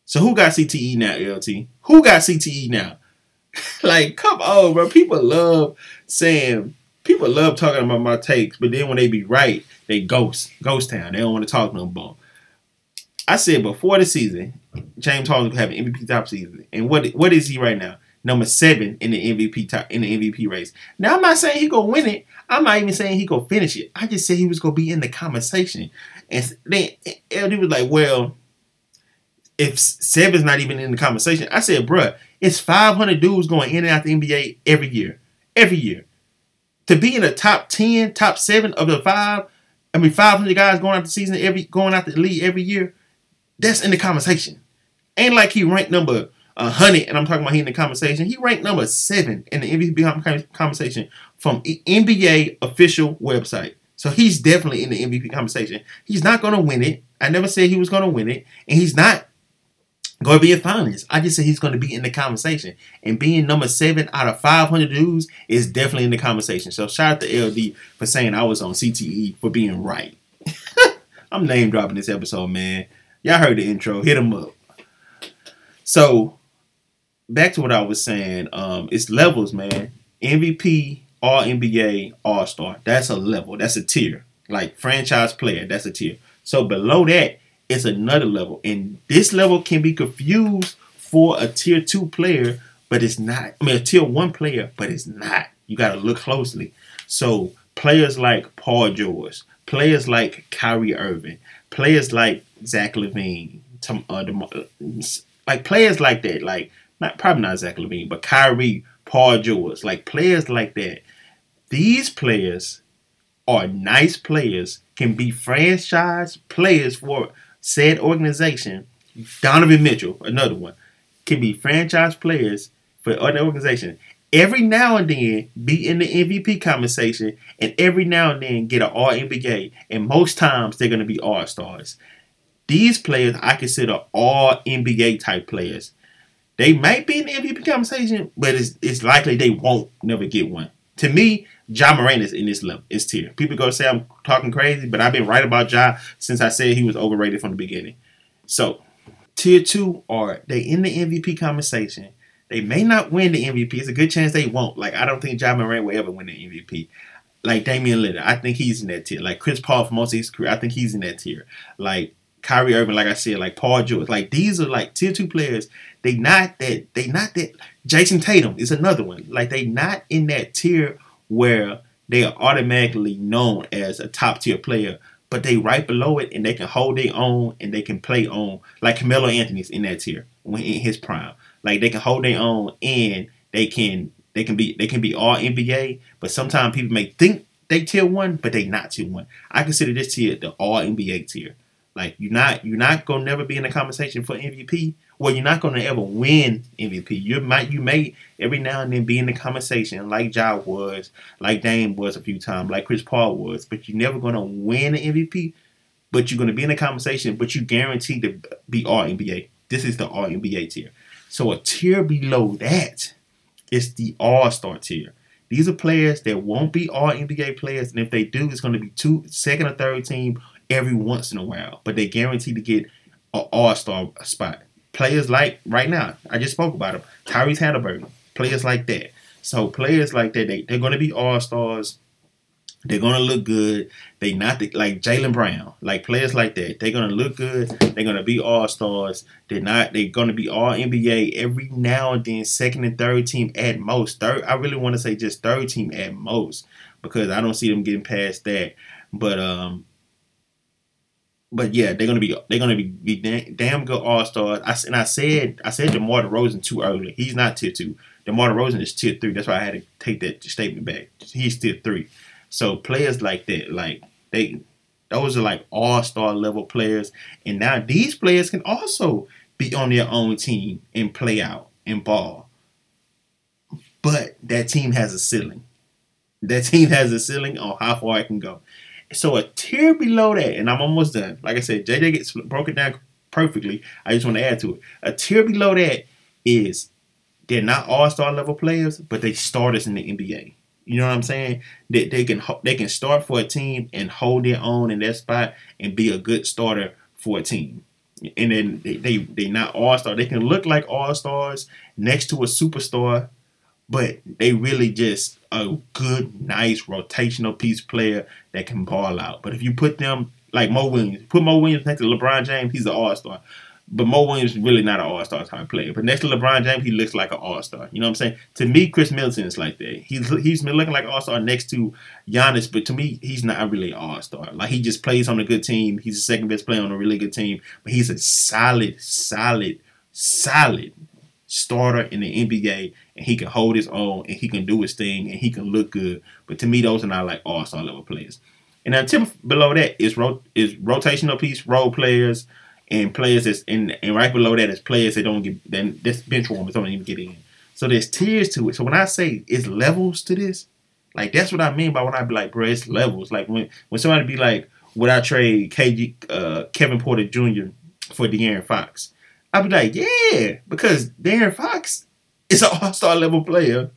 So who got CTE now, LT? Who got CTE now? like, come on, bro. People love saying, people love talking about my takes, but then when they be right, they ghost, ghost town. They don't want to talk no more. I said before the season, James Harden would have an MVP top season, and what what is he right now? Number seven in the MVP top, in the MVP race. Now I'm not saying he gonna win it. I'm not even saying he gonna finish it. I just said he was gonna be in the conversation. And then LD was like, "Well, if seven's not even in the conversation," I said, "Bruh, it's 500 dudes going in and out the NBA every year, every year. To be in the top 10, top seven of the five, I mean 500 guys going out the season every going out the league every year. That's in the conversation. Ain't like he ranked number." A hundred, and I'm talking about he in the conversation. He ranked number seven in the MVP conversation from NBA official website. So he's definitely in the MVP conversation. He's not going to win it. I never said he was going to win it, and he's not going to be a finalist. I just said he's going to be in the conversation, and being number seven out of 500 dudes is definitely in the conversation. So shout out to LD for saying I was on CTE for being right. I'm name dropping this episode, man. Y'all heard the intro. Hit him up. So back to what I was saying. Um, it's levels, man. MVP, All NBA, All Star. That's a level. That's a tier. Like franchise player. That's a tier. So below that, it's another level, and this level can be confused for a tier two player, but it's not. I mean, a tier one player, but it's not. You got to look closely. So players like Paul George, players like Kyrie Irving, players like Zach LaVine, uh, like players like that, like not probably not Zach LaVine, but Kyrie, Paul George, like players like that. These players are nice players, can be franchise players for said organization. Donovan Mitchell, another one, can be franchise players for other organization. Every now and then be in the MVP conversation, and every now and then get an All NBA. And most times they're going to be All Stars. These players I consider all NBA type players. They might be in the MVP conversation, but it's, it's likely they won't never get one. To me, Ja Morant is in this level, is tier. People go say I'm talking crazy, but I've been right about Ja since I said he was overrated from the beginning. So, tier two are they in the MVP conversation. They may not win the MVP. It's a good chance they won't. Like I don't think Ja Morant will ever win the MVP. Like Damian Lillard, I think he's in that tier. Like Chris Paul for most of his career, I think he's in that tier. Like Kyrie Irving, like I said, like Paul George, like these are like tier two players. They not that. They not that. Jayson Tatum is another one. Like they not in that tier where they are automatically known as a top tier player, but they right below it and they can hold their own and they can play on like Carmelo Anthony's in that tier when in his prime. Like they can hold their own and they can they can be they can be all NBA, but sometimes people may think they tier one, but they not tier one. I consider this tier the all NBA tier. Like you're not you're not gonna never be in the conversation for MVP. Well, you're not gonna ever win MVP. You might you may every now and then be in the conversation like Ja was, like Dame was a few times, like Chris Paul was, but you're never gonna win an MVP. But you're gonna be in the conversation, but you guaranteed to be all NBA. This is the all NBA tier. So a tier below that is the All Star tier. These are players that won't be all NBA players, and if they do, it's going to be two, second or third team every once in a while, but they guarantee to get an all star spot. Players like right now, I just spoke about them. Tyrese Haliburton, players like that. So players like that, they, they're going to be all stars. They're gonna look good. They not the, like Jaylen Brown, like players like that. They're gonna look good. They're gonna be all stars. They're not. They're gonna be all NBA every now and then, second and third team at most. Third, I really want to say just third team at most because I don't see them getting past that. But um, but yeah, they're gonna be they're gonna be, be damn good all stars. I and I said I said DeMar DeRozan too early. He's not tier two. DeMar DeRozan is tier three. That's why I had to take that statement back. He's tier three. So players like that, like they, those are like all star level players. And now these players can also be on their own team and play out and ball. But that team has a ceiling. That team has a ceiling on how far it can go. So a tier below that, and I'm almost done. Like I said, JJ gets broken down perfectly. I just want to add to it. A tier below that is they're not all star level players, but they starters in the NBA. You know what I'm saying? That they, they can they can start for a team and hold their own in that spot and be a good starter for a team. And then they they they not all star. They can look like all stars next to a superstar, but they really just a good, nice rotational piece player that can ball out. But if you put them like Mo Williams, put Mo Williams next to LeBron James, he's an all star. But Mo Williams is really not an all star type player. But next to LeBron James, he looks like an all star. You know what I'm saying? To me, Khris Middleton is like that. He's he's been looking like all star next to Giannis, but to me, he's not really an all star. Like he just plays on a good team. He's the second best player on a really good team. But he's a solid, solid, solid starter in the NBA, and he can hold his own, and he can do his thing, and he can look good. But to me, those are not like all star level players. And then tip below that is ro- is rotational piece role players and players that's in and right below that is players that don't get then this bench warmers don't even get in. So there's tiers to it. So when I say it's levels to this, like that's what I mean by when I be like, bro, it's levels. Like when when somebody be like, would I trade KG uh, Kevin Porter Jr. for De'Aaron Fox? I'd be like, yeah, because De'Aaron Fox is an all star level player,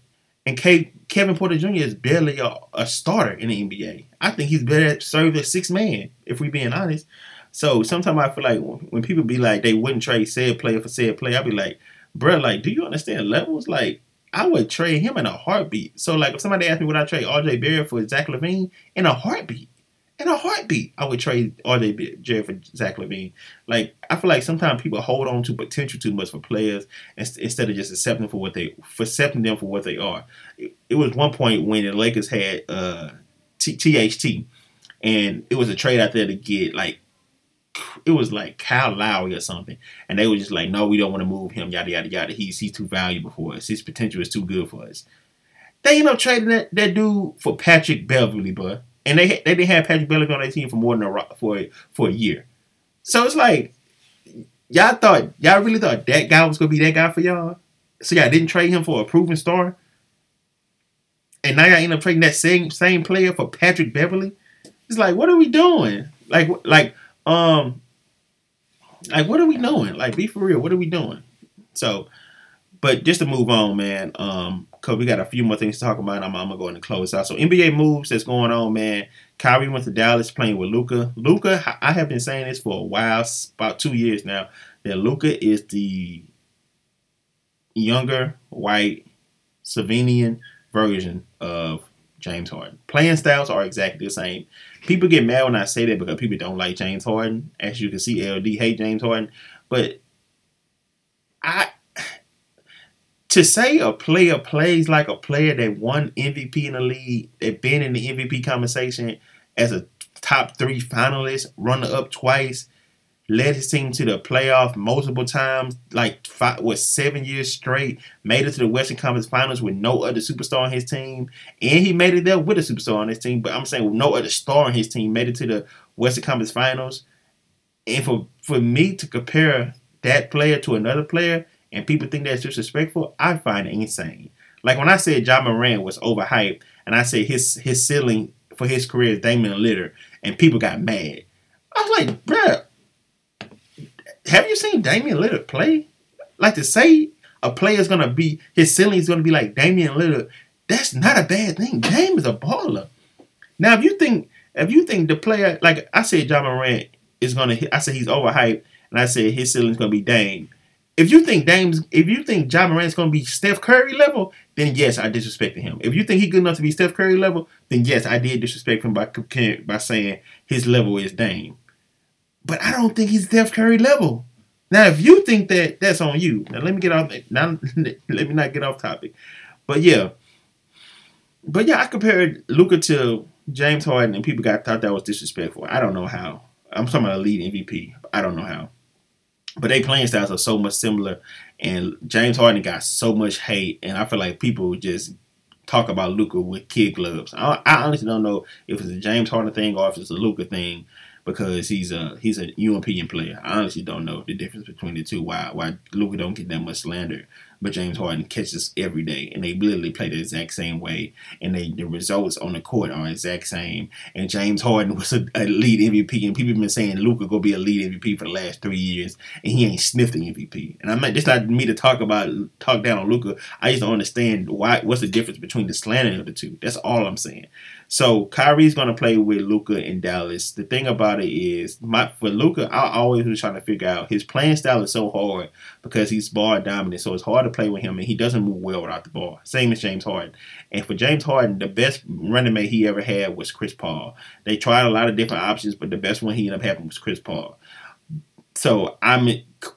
and K- Kevin Porter Jr. is barely a, a, starter in the NBA. I think he's better served as six man, if we're being honest. So sometimes I feel like when people be like they wouldn't trade said player for said player, I'd be like, bro, like, do you understand levels? Like, I would trade him in a heartbeat. So like if somebody asked me would I trade RJ Barrett for Zach LaVine in a heartbeat, in a heartbeat, I would trade RJ Barrett for Zach LaVine. Like I feel like sometimes people hold on to potential too much for players instead of just accepting for what they for accepting them for what they are. It, it was one point when the Lakers had uh, THT, and it was a trade out there to get like it was like Kyle Lowry or something, and they were just like, "No, we don't want to move him." Yada yada yada. He's he's too valuable for us. His potential is too good for us. They end up trading that, that dude for Patrick Beverley, but and they they didn't have Patrick Beverley on their team for more than a for for a year. So it's like y'all thought y'all really thought that guy was gonna be that guy for y'all. So y'all didn't trade him for a proven star. And now y'all end up trading that same same player for Patrick Beverley. It's like, what are we doing? Like, like um, like what are we doing? Like, be for real. What are we doing? So, but just to move on, man. Um, cause we got a few more things to talk about. I'm, I'm gonna go and close out. So NBA moves that's going on, man. Kyrie went to Dallas playing with Luka. Luka, I have been saying this for a while, about two years now, that Luka is the younger white Slovenian version of James Harden. Playing styles are exactly the same. People get mad when I say that because people don't like James Harden. As you can see, LD hate James Harden. But I to say a player plays like a player that won MVP in the league, that been in the MVP conversation as a top three finalist, runner up twice, led his team to the playoff multiple times, like five, what seven years straight. Made it to the Western Conference Finals with no other superstar on his team, and he made it there with a superstar on his team. But I'm saying no other star on his team, made it to the Western Conference Finals. And for for me to compare that player to another player, and people think that's disrespectful, I find it insane. Like when I said Ja Morant was overhyped, and I said his his ceiling for his career is Damian Lillard, and people got mad. I was like, bruh, have you seen Damian Lillard play? Like to say a player is gonna be his ceiling is gonna be like Damian Lillard, that's not a bad thing. Dame is a baller. Now, if you think if you think the player like I said, Ja Morant is gonna, I said he's overhyped, and I said his ceiling is gonna be Dame. If you think Dame's, if you think John Morant's gonna be Steph Curry level, then yes, I disrespected him. If you think he's good enough to be Steph Curry level, then yes, I did disrespect him by by saying his level is Dame but I don't think he's Steph Curry level. Now, if you think that, that's on you. Now, let me get off. Now, let me not get off topic. But yeah, but yeah, I compared Luka to James Harden, and people got thought that was disrespectful. I don't know how. I'm talking about a lead MVP. I don't know how. But they playing styles are so much similar, and James Harden got so much hate, and I feel like people just talk about Luka with kid gloves. I, I honestly don't know if it's a James Harden thing or if it's a Luka thing because he's a he's a European player. I honestly don't know the difference between the two. Why why Luka don't get that much slander, but James Harden catches every day, and they literally play the exact same way, and they the results on the court are exact same. And James Harden was a, a lead MVP, and people have been saying Luka go be a lead MVP for the last three years, and he ain't sniffed the MVP. And I'm not just not me to talk about talk down on Luka. I just don't understand why what's the difference between the slandering of the two. That's all I'm saying. So Kyrie's gonna play with Luka in Dallas. The thing about it is, my for Luka, I always was trying to figure out his playing style is so hard because he's ball dominant, so it's hard to play with him, and he doesn't move well without the ball. Same as James Harden. And for James Harden, the best running mate he ever had was Chris Paul. They tried a lot of different options, but the best one he ended up having was Chris Paul. So I'm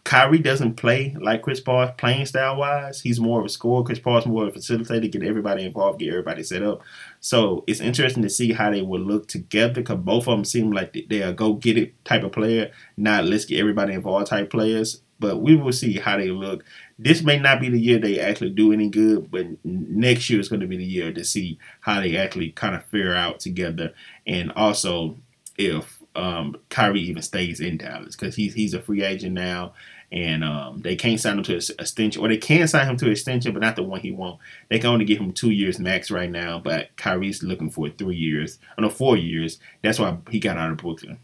Kyrie doesn't play like Chris Paul playing style wise. He's more of a scorer. Chris Paul's more of a facilitator, get everybody involved, get everybody set up. So it's interesting to see how they will look together because both of them seem like they're a go get it type of player, not let's get everybody involved type players. But we will see how they look. This may not be the year they actually do any good, but next year is going to be the year to see how they actually kind of fare out together, and also if um, Kyrie even stays in Dallas because he's he's a free agent now, and um, they can't sign him to an extension, or they can sign him to an extension, but not the one he wants. They can only give him two years max right now, but Kyrie's looking for three years, or no, four years. That's why he got out of Brooklyn.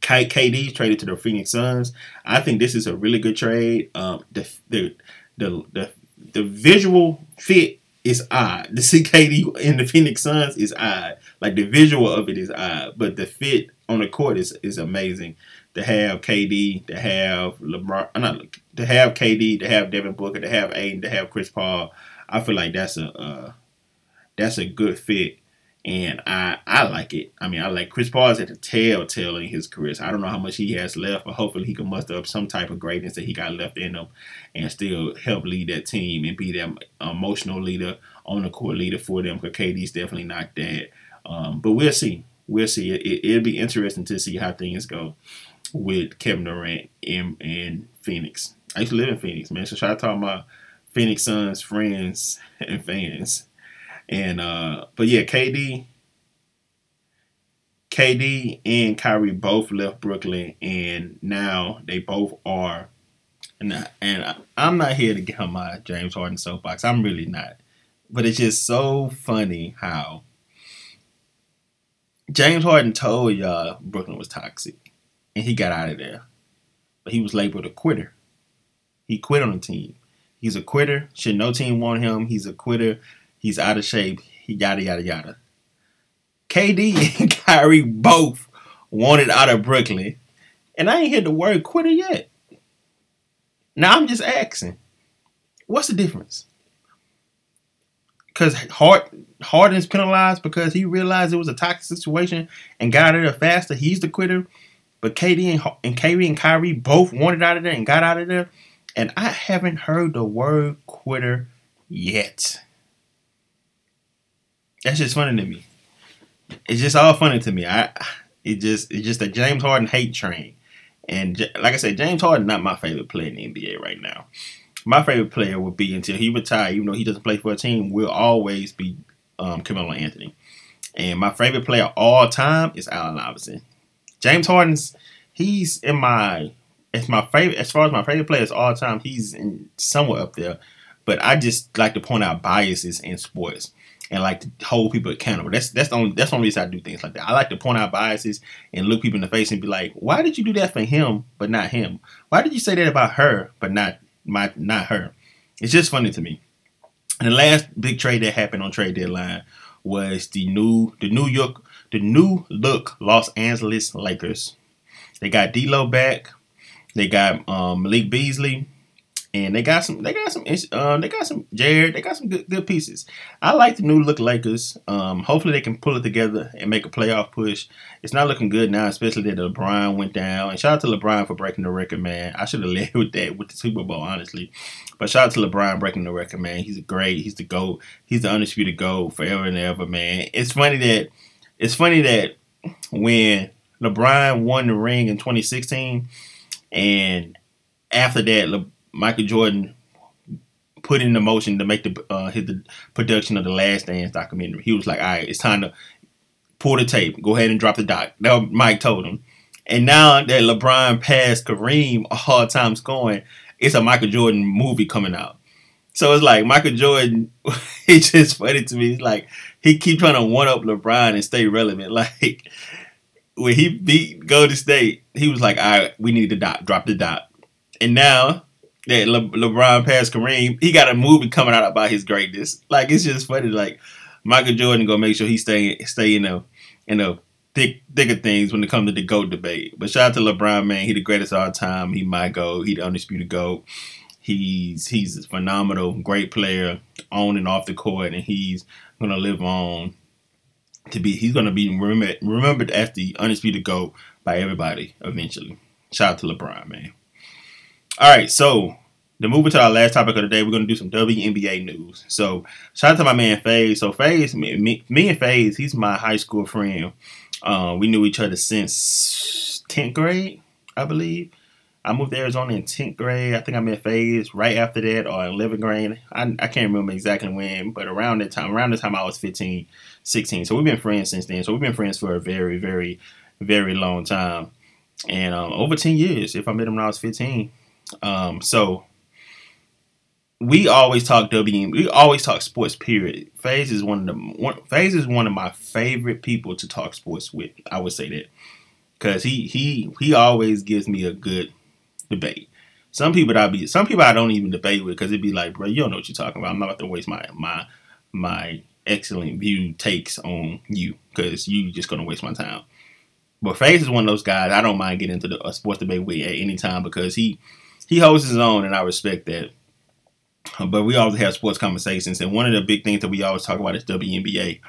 KD traded to the Phoenix Suns. I think this is a really good trade. Um, the, the the the the visual fit is odd. To see KD in the Phoenix Suns is odd. Like the visual of it is odd, but the fit on the court is is amazing. To have KD, to have LeBron, uh, not to have KD, to have Devin Booker, to have Ayton, to have Chris Paul. I feel like that's a uh, that's a good fit, and I I like it. I mean, I like Chris Paul is at the tail in his career. So I don't know how much he has left, but hopefully he can muster up some type of greatness that he got left in him, and still help lead that team and be that emotional leader, on the court leader for them. Because KD's definitely not that. Um, but we'll see. We'll see. It, it, it'll be interesting to see how things go with Kevin Durant in, in Phoenix. I used to live in Phoenix, man. So try to talk about Phoenix Suns friends and fans. And uh but yeah, KD KD and Kyrie both left Brooklyn and now they both are and and I'm not here to get on my James Harden soapbox. I'm really not. But it's just so funny how James Harden told y'all Brooklyn was toxic and he got out of there. But he was labeled a quitter. He quit on the team. He's a quitter. Should no team want him. He's a quitter. He's out of shape. He yada yada yada. KD and Kyrie both wanted out of Brooklyn. And I ain't heard the word quitter yet. Now I'm just asking. What's the difference? Because Hard Harden's penalized because he realized it was a toxic situation and got out of there faster. He's the quitter. But KD and, and and Kyrie both wanted out of there and got out of there. And I haven't heard the word quitter yet. That's just funny to me. It's just all funny to me. I it just it's just a James Harden hate train. And like I said, James Harden not my favorite player in the NBA right now. My favorite player would be until he retired, even though he doesn't play for a team, will always be um, Carmelo Anthony. And my favorite player all time is Allen Iverson. James Harden's he's in my it's my favorite as far as my favorite players all time. He's in somewhere up there, but I just like to point out biases in sports and like to hold people accountable. That's that's the only that's the only reason I do things like that. I like to point out biases and look people in the face and be like, why did you do that for him but not him? Why did you say that about her but not my not her? It's just funny to me. And the last big trade that happened on trade deadline was the new the New York the new look Los Angeles Lakers. They got D'Lo back. They got um, Malik Beasley, and they got some. They got some. Um, they got some Jared. They got some good, good pieces. I like the new look Lakers. Um, hopefully they can pull it together and make a playoff push. It's not looking good now, especially that LeBron went down. And shout out to LeBron for breaking the record, man. I should have led with that with the Super Bowl, honestly. But shout out to LeBron breaking the record, man. He's great. He's the GOAT. He's the undisputed GOAT forever and ever, man. It's funny that it's funny that when LeBron won the ring in 2016 and after that, Le- Michael Jordan put in the motion to make the uh, his the production of the Last Dance documentary. He was like, "All right, it's time to pull the tape. Go ahead and drop the doc." That Mike told him. And now that LeBron passed Kareem all time scoring, it's a Michael Jordan movie coming out. So it's like Michael Jordan. it's just funny to me. It's like he keep trying to one up LeBron and stay relevant. Like when he beat Golden State, he was like, "All right, we need to drop the dot." And now that Le- LeBron passed Kareem, he got a movie coming out about his greatness. Like it's just funny. Like Michael Jordan gonna make sure he stay stay in the in the thick thick of things when it comes to the GOAT debate. But shout out to LeBron, man. He the greatest all time. He my GOAT. He the undisputed GOAT. He's he's a phenomenal, great player on and off the court, and he's gonna live on to be he's to be remembered, remembered as the undisputed GOAT by everybody eventually. Shout out to LeBron, man. All right, so to move into our last topic of the day, we're going to do some WNBA news. So shout out to my man FaZe. So FaZe, me, me, me and FaZe, he's my high school friend. Uh, we knew each other since 10th grade, I believe. I moved to Arizona in 10th grade. I think I met FaZe right after that or 11th grade. I, I can't remember exactly when, but around that time, around the time I was 15, 16. So we've been friends since then. So we've been friends for a very, very, very long time. And um, over 10 years, if I met him when I was 15. Um, so we always talk W. We always talk sports. Period. FaZe is one of the one, FaZe is one of my favorite people to talk sports with. I would say that because he he he always gives me a good debate. Some people I be some people I don't even debate with because it'd be like, bro, you don't know what you're talking about. I'm not about to waste my my my excellent view takes on you because you just gonna waste my time. But FaZe is one of those guys I don't mind getting into the a sports debate with at any time because he he holds his own and I respect that. But we always have sports conversations, and one of the big things that we always talk about is WNBA.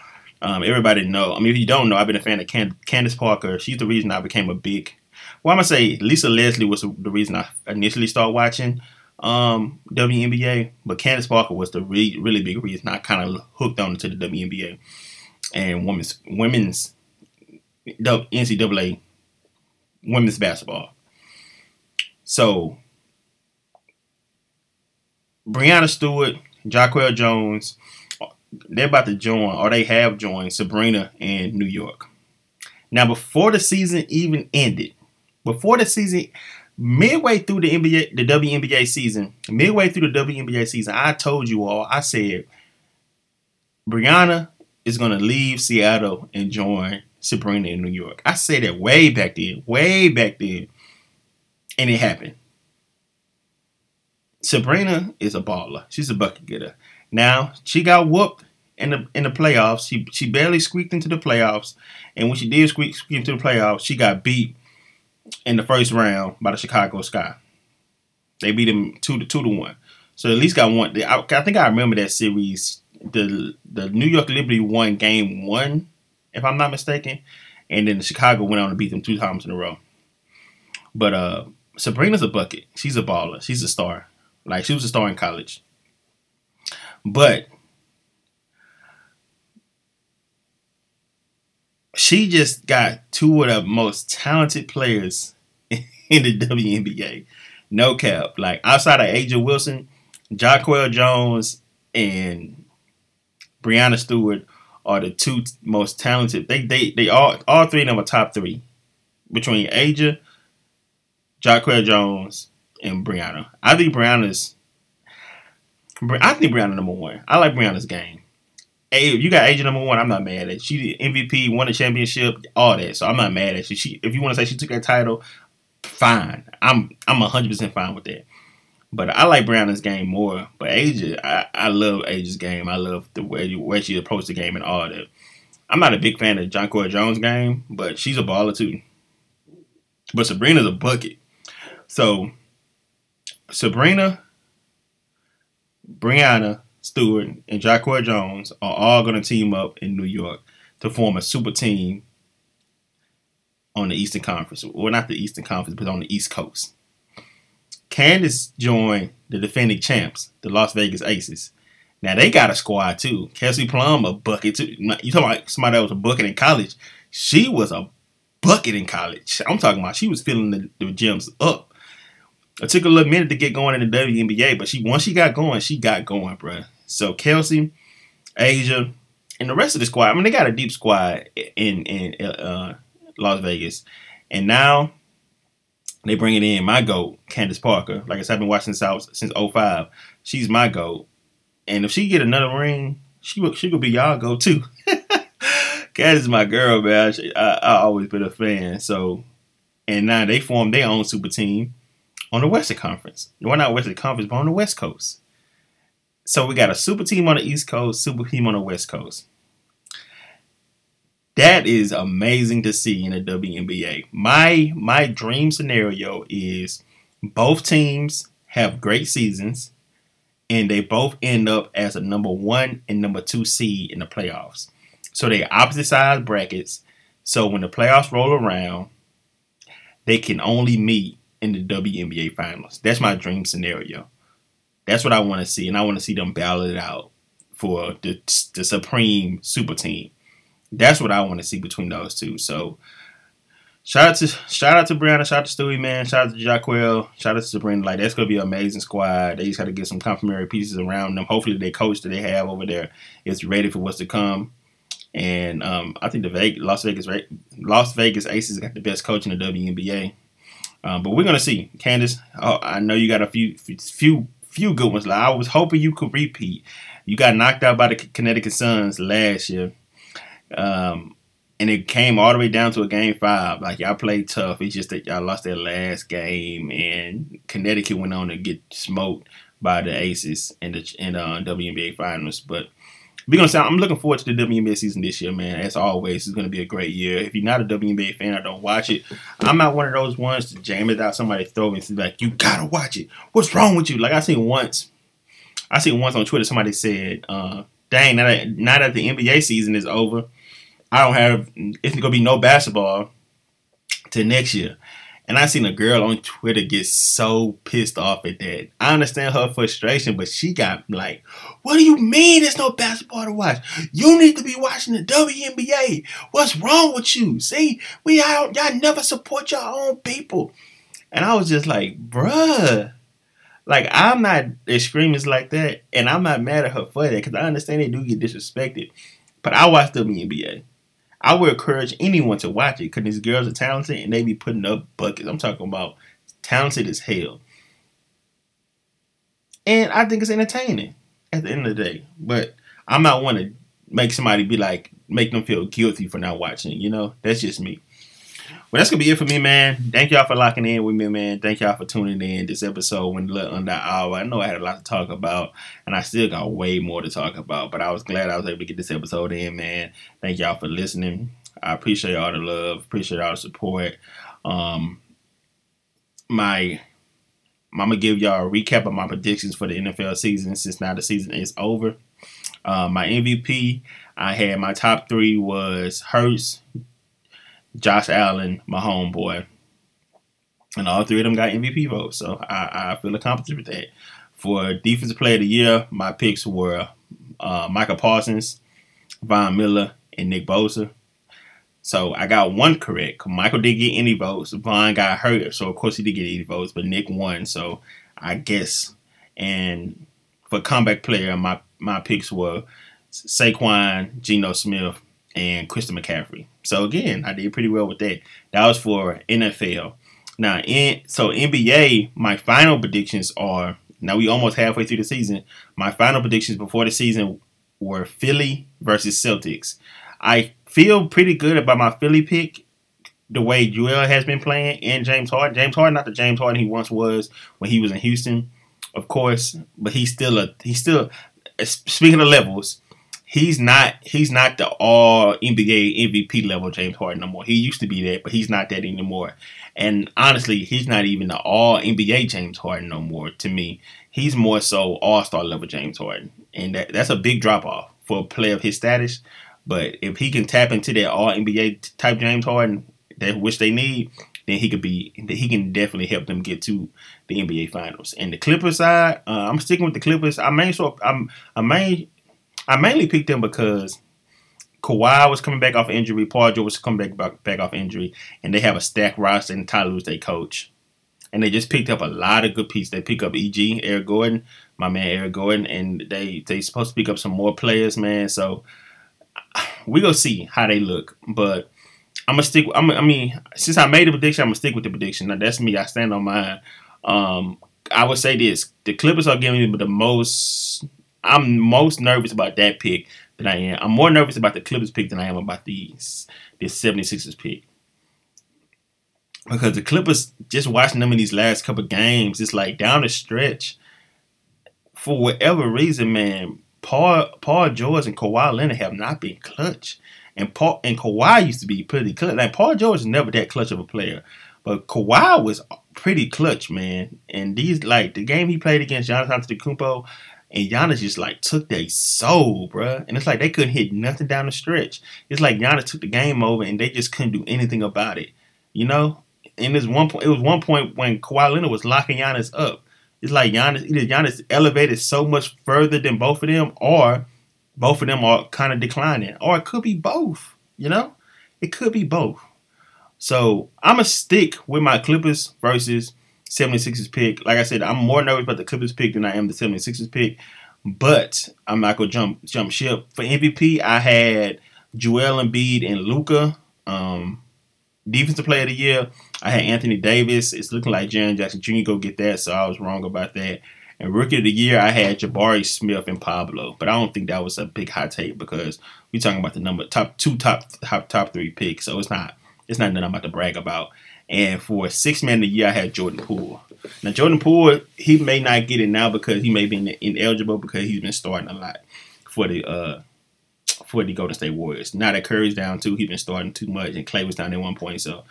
Um, everybody know. I mean, if you don't know, I've been a fan of Cand- Candace Parker. She's the reason I became a big. Well, I'm gonna say Lisa Leslie was the reason I initially started watching um, WNBA, but Candace Parker was the re- really big reason I kind of hooked on to the WNBA and women's women's NCAA women's basketball. So Breanna Stewart, Jonquel Jones, they're about to join, or they have joined Sabrina in New York. Now, before the season even ended, before the season, midway through the NBA, the WNBA season, midway through the WNBA season, I told you all, I said, Breanna is going to leave Seattle and join Sabrina in New York. I said that way back then, way back then, and it happened. Sabrina is a baller. She's a bucket getter. Now she got whooped in the in the playoffs. She she barely squeaked into the playoffs, and when she did squeak, squeak into the playoffs, she got beat in the first round by the Chicago Sky. They beat them two to two to one. So at least got one. I, I think I remember that series. The the New York Liberty won game one, if I'm not mistaken, and then the Chicago went on to beat them two times in a row. But uh, Sabrina's a bucket. She's a baller. She's a star. Like she was a star in college. But she just got two of the most talented players in the WNBA. No cap. Like outside of A'ja Wilson, Jonquel Jones and Breanna Stewart are the two most talented. They they they all all three of them are top three. Between A'ja, Jonquel Jones, and Breanna. I think Breanna's I think Breanna number one. I like Breanna's game. Hey, if you got A'ja number one, I'm not mad at it. She MVP, won a championship, all that. So I'm not mad at. She, if you want to say she took that title, fine. I'm I'm 100 percent fine with that. But I like Breanna's game more. But A'ja, I, I love A'ja's game. I love the way where she approached the game and all that. I'm not a big fan of Jonquel Jones' game, but she's a baller too. But Sabrina's a bucket. So Sabrina, Breanna Stewart, and Jonquel Jones are all going to team up in New York to form a super team on the Eastern Conference. Well, not the Eastern Conference, but on the East Coast. Candace joined the defending champs, the Las Vegas Aces. Now they got a squad too. Kelsey Plum a bucket too. You talking about somebody that was a bucket in college? She was a bucket in college. I'm talking about she was filling the, the gyms up. It took a little minute to get going in the WNBA, but she once she got going, she got going, bro. So Kelsey, A'ja, and the rest of the squad. I mean, they got a deep squad in in uh, Las Vegas, and now they bring it in my goat, Candace Parker. Like I said, I've been watching this out since 05. She's my goat, and if she get another ring, she will she could be y'all goat too. Candace is my girl, man. I, I always been a fan. So, and now they formed their own super team on the Western Conference. We're not Western Conference, but on the West Coast. So we got a super team on the East Coast, super team on the West Coast. That is amazing to see in the WNBA. My my dream scenario is both teams have great seasons and they both end up as a number one and number two seed in the playoffs. So they opposite sides brackets. So when the playoffs roll around, they can only meet in the WNBA finals. That's my dream scenario. That's what I want to see, and I want to see them battle it out for the, the supreme super team. That's what I want to see between those two. So shout out to shout out to Breanna, shout out to Stewie, man, shout out to Jonquel, shout out to Sabrina. Like that's gonna be an amazing squad. They just got to get some complementary pieces around them. Hopefully, their coach that they have over there is ready for what's to come. And um, I think the Vegas, Las Vegas Las Vegas Aces got the best coach in the WNBA. Um, but we're gonna see, Candace. Oh, I know you got a few, few, few good ones. Like I was hoping you could repeat. You got knocked out by the Connecticut Suns last year, um, and it came all the way down to a game five. Like y'all played tough. It's just that y'all lost their last game, and Connecticut went on to get smoked by the Aces in the in uh, WNBA Finals. But we're gonna say I'm looking forward to the WNBA season this year, man. As always, it's gonna be a great year. If you're not a WNBA fan, I don't watch it. I'm not one of those ones to jam it out somebody throw and like, you gotta watch it. What's wrong with you? Like I seen once, I seen once on Twitter somebody said, uh, "Dang, now that, now that the NBA season is over, I don't have. It's gonna be no basketball to next year." And I seen a girl on Twitter get so pissed off at that. I understand her frustration, but she got like, "What do you mean there's no basketball to watch? You need to be watching the WNBA. What's wrong with you? See, we y'all, y'all never support your own people." And I was just like, "Bruh." Like I'm not extremist like that, and I'm not mad at her for that because I understand they do get disrespected. But I watch WNBA. I would encourage anyone to watch it because these girls are talented and they be putting up buckets. I'm talking about talented as hell. And I think it's entertaining at the end of the day. But I'm not want to make somebody be like, make them feel guilty for not watching. You know, that's just me. Well, that's gonna be it for me, man. Thank y'all for locking in with me, man. Thank y'all for tuning in. This episode went a little under hour. I know I had a lot to talk about, and I still got way more to talk about. But I was glad I was able to get this episode in, man. Thank y'all for listening. I appreciate all the love, appreciate all the support. Um, my I'm gonna give y'all a recap of my predictions for the NFL season since now the season is over. Uh, my MVP, I had my top three was Hurts, Josh Allen, my homeboy. And all three of them got MVP votes. So I, I feel accomplished with that. For Defensive Player of the Year, my picks were uh, Micah Parsons, Von Miller, and Nick Bosa. So I got one correct. Michael didn't get any votes. Von got hurt, so of course he did get any votes, but Nick won. So I guess. And for comeback player, my my picks were Saquon, Geno Smith, and Christian McCaffrey. So again, I did pretty well with that. That was for NFL. Now, in so NBA, my final predictions are now we almost halfway through the season. My final predictions before the season were Philly versus Celtics. I feel pretty good about my Philly pick. The way Joel has been playing and James Harden. James Harden, not the James Harden he once was when he was in Houston, of course, but he's still a he's still speaking of levels he's not he's not the all NBA MVP level James Harden no more. He used to be that, but he's not that anymore. And honestly, he's not even the all NBA James Harden no more to me. He's more so all star level James Harden. And that, that's a big drop off for a player of his status. But if he can tap into that all NBA type James Harden, that which they need, then he could be he can definitely help them get to the NBA Finals. And the Clippers side, uh, I'm sticking with the Clippers. I may so I'm I main I mainly picked them because Kawhi was coming back off injury, Paul George was coming back, back off injury, and they have a stacked roster and Ty Lue's their coach. And they just picked up a lot of good pieces. They pick up EG, Eric Gordon, my man Eric Gordon, and they they supposed to pick up some more players, man. So we gonna see how they look. But I'm gonna stick. I'm, I mean, since I made the prediction, I'm gonna stick with the prediction. Now that's me. I stand on mine. Um, I would say this: the Clippers are giving me the most I'm most nervous about that pick than I am. I'm more nervous about the Clippers pick than I am about the the 76ers pick. Because the Clippers, just watching them in these last couple games, it's like down the stretch, for whatever reason, man, Paul Paul George and Kawhi Leonard have not been clutch. And Paul and Kawhi used to be pretty clutch. Like Paul George is never that clutch of a player. But Kawhi was pretty clutch, man. And these like the game he played against Giannis Antetokounmpo, and Giannis just like took their soul, bruh. And it's like they couldn't hit nothing down the stretch. It's like Giannis took the game over and they just couldn't do anything about it. You know? And there's one point it was one point when Kawhi Leonard was locking Giannis up. It's like Giannis either Giannis elevated so much further than both of them, or both of them are kind of declining. Or it could be both, you know? It could be both. So I'ma stick with my Clippers versus 76ers pick. Like I said, I'm more nervous about the Clippers pick than I am the 76ers pick. But I'm not gonna jump jump ship. For MVP, I had Joel Embiid and Luka. Um, defensive player of the year, I had Anthony Davis. It's looking like Jaren Jackson Jr. go get that, so I was wrong about that. And rookie of the year, I had Jabari Smith and Paolo, but I don't think that was a big hot take because we're talking about the number top two, top top top three picks, so it's not it's not nothing I'm about to brag about. And for six man of the year, I had Jordan Poole. Now Jordan Poole, he may not get it now because he may be ineligible because he's been starting a lot for the uh for the Golden State Warriors. Now that Curry's down too, he's been starting too much, and Klay was down at one point, so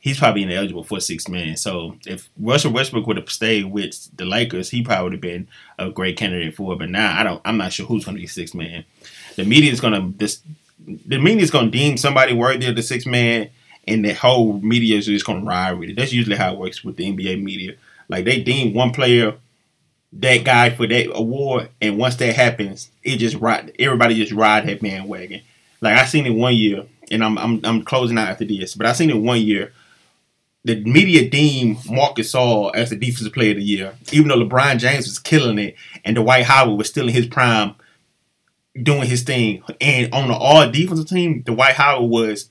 he's probably ineligible for six man. So if Russell Westbrook would have stayed with the Lakers, he probably would have been a great candidate for it. But now I don't. I'm not sure who's going to be six man. The media is going to this. The media is going to deem somebody worthy of the six man, and the whole media is just going to ride with it. That's usually how it works with the NBA media. Like they deem one player that guy for that award, and once that happens, it just ride. Everybody just ride that bandwagon. Like I seen it one year, and I'm I'm I'm closing out after this, but I seen it one year the media deemed Marc Gasol as the defensive player of the year, even though LeBron James was killing it and Dwight Howard was still in his prime doing his thing. And on the all defensive team, Dwight Howard was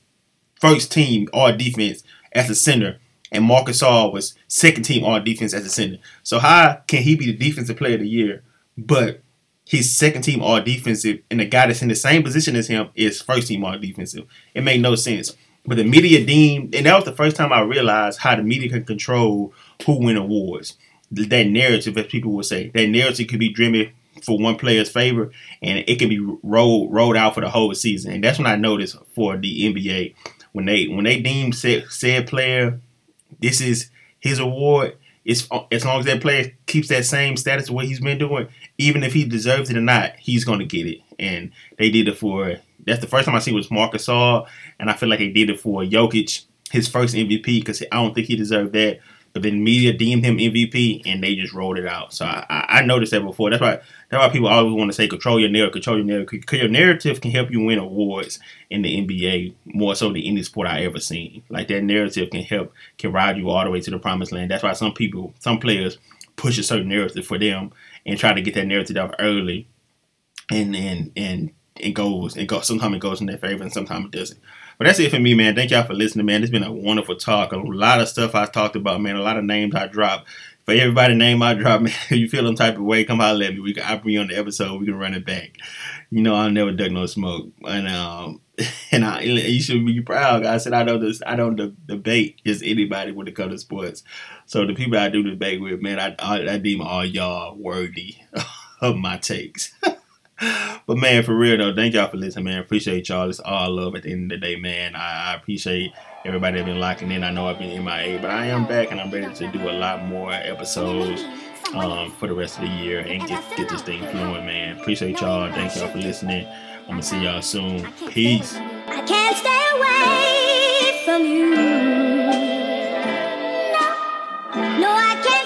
first team all defense as a center, and Marcus Gasol was second team all defense as a center. So how can he be the defensive player of the year, but he's second team all defensive, and the guy that's in the same position as him is first team all defensive? It made no sense. But the media deemed, and that was the first time I realized how the media can control who win awards. That narrative, as people would say, that narrative could be driven for one player's favor, and it can be rolled rolled out for the whole season. And that's when I noticed for the NBA when they when they deem said, said player, this is his award. It's as long as that player keeps that same status of what he's been doing, even if he deserves it or not, he's going to get it. And they did it for that's the first time I see was Marcus Gasol, and I feel like they did it for Jokic, his first MVP, because I don't think he deserved that. But then media deemed him MVP, and they just rolled it out. So I, I noticed that before. That's why that's why people always want to say control your narrative, control your narrative. Because your narrative can help you win awards in the NBA more so than any sport I ever seen. Like that narrative can help can ride you all the way to the promised land. That's why some people, some players, push a certain narrative for them and try to get that narrative out early, and and and it goes. It goes. Sometimes it goes in their favor, and sometimes it doesn't. But that's it for me, man. Thank y'all for listening, man. It's been a wonderful talk. A lot of stuff I talked about, man. A lot of names I dropped. For everybody name I drop, man, if you feel some type of way, come holler let me. We can I bring you on the episode. We can run it back. You know, I'll never duck no smoke. And um, and I, you should be proud. I said I don't this, I don't de- debate just anybody when it comes to sports. So the people I do debate with, man, I I, I deem all y'all worthy of my takes but man, for real though, thank y'all for listening, man. Appreciate y'all. It's all love at the end of the day, man. I, I appreciate everybody that been locking in. I know I've been in MIA, but I am back and I'm ready to do a lot more episodes um, for the rest of the year and get get this thing flowing, man. Appreciate y'all. Thank y'all for listening. I'm gonna see y'all soon. Peace. I can't stay away from you. No, no, I can't.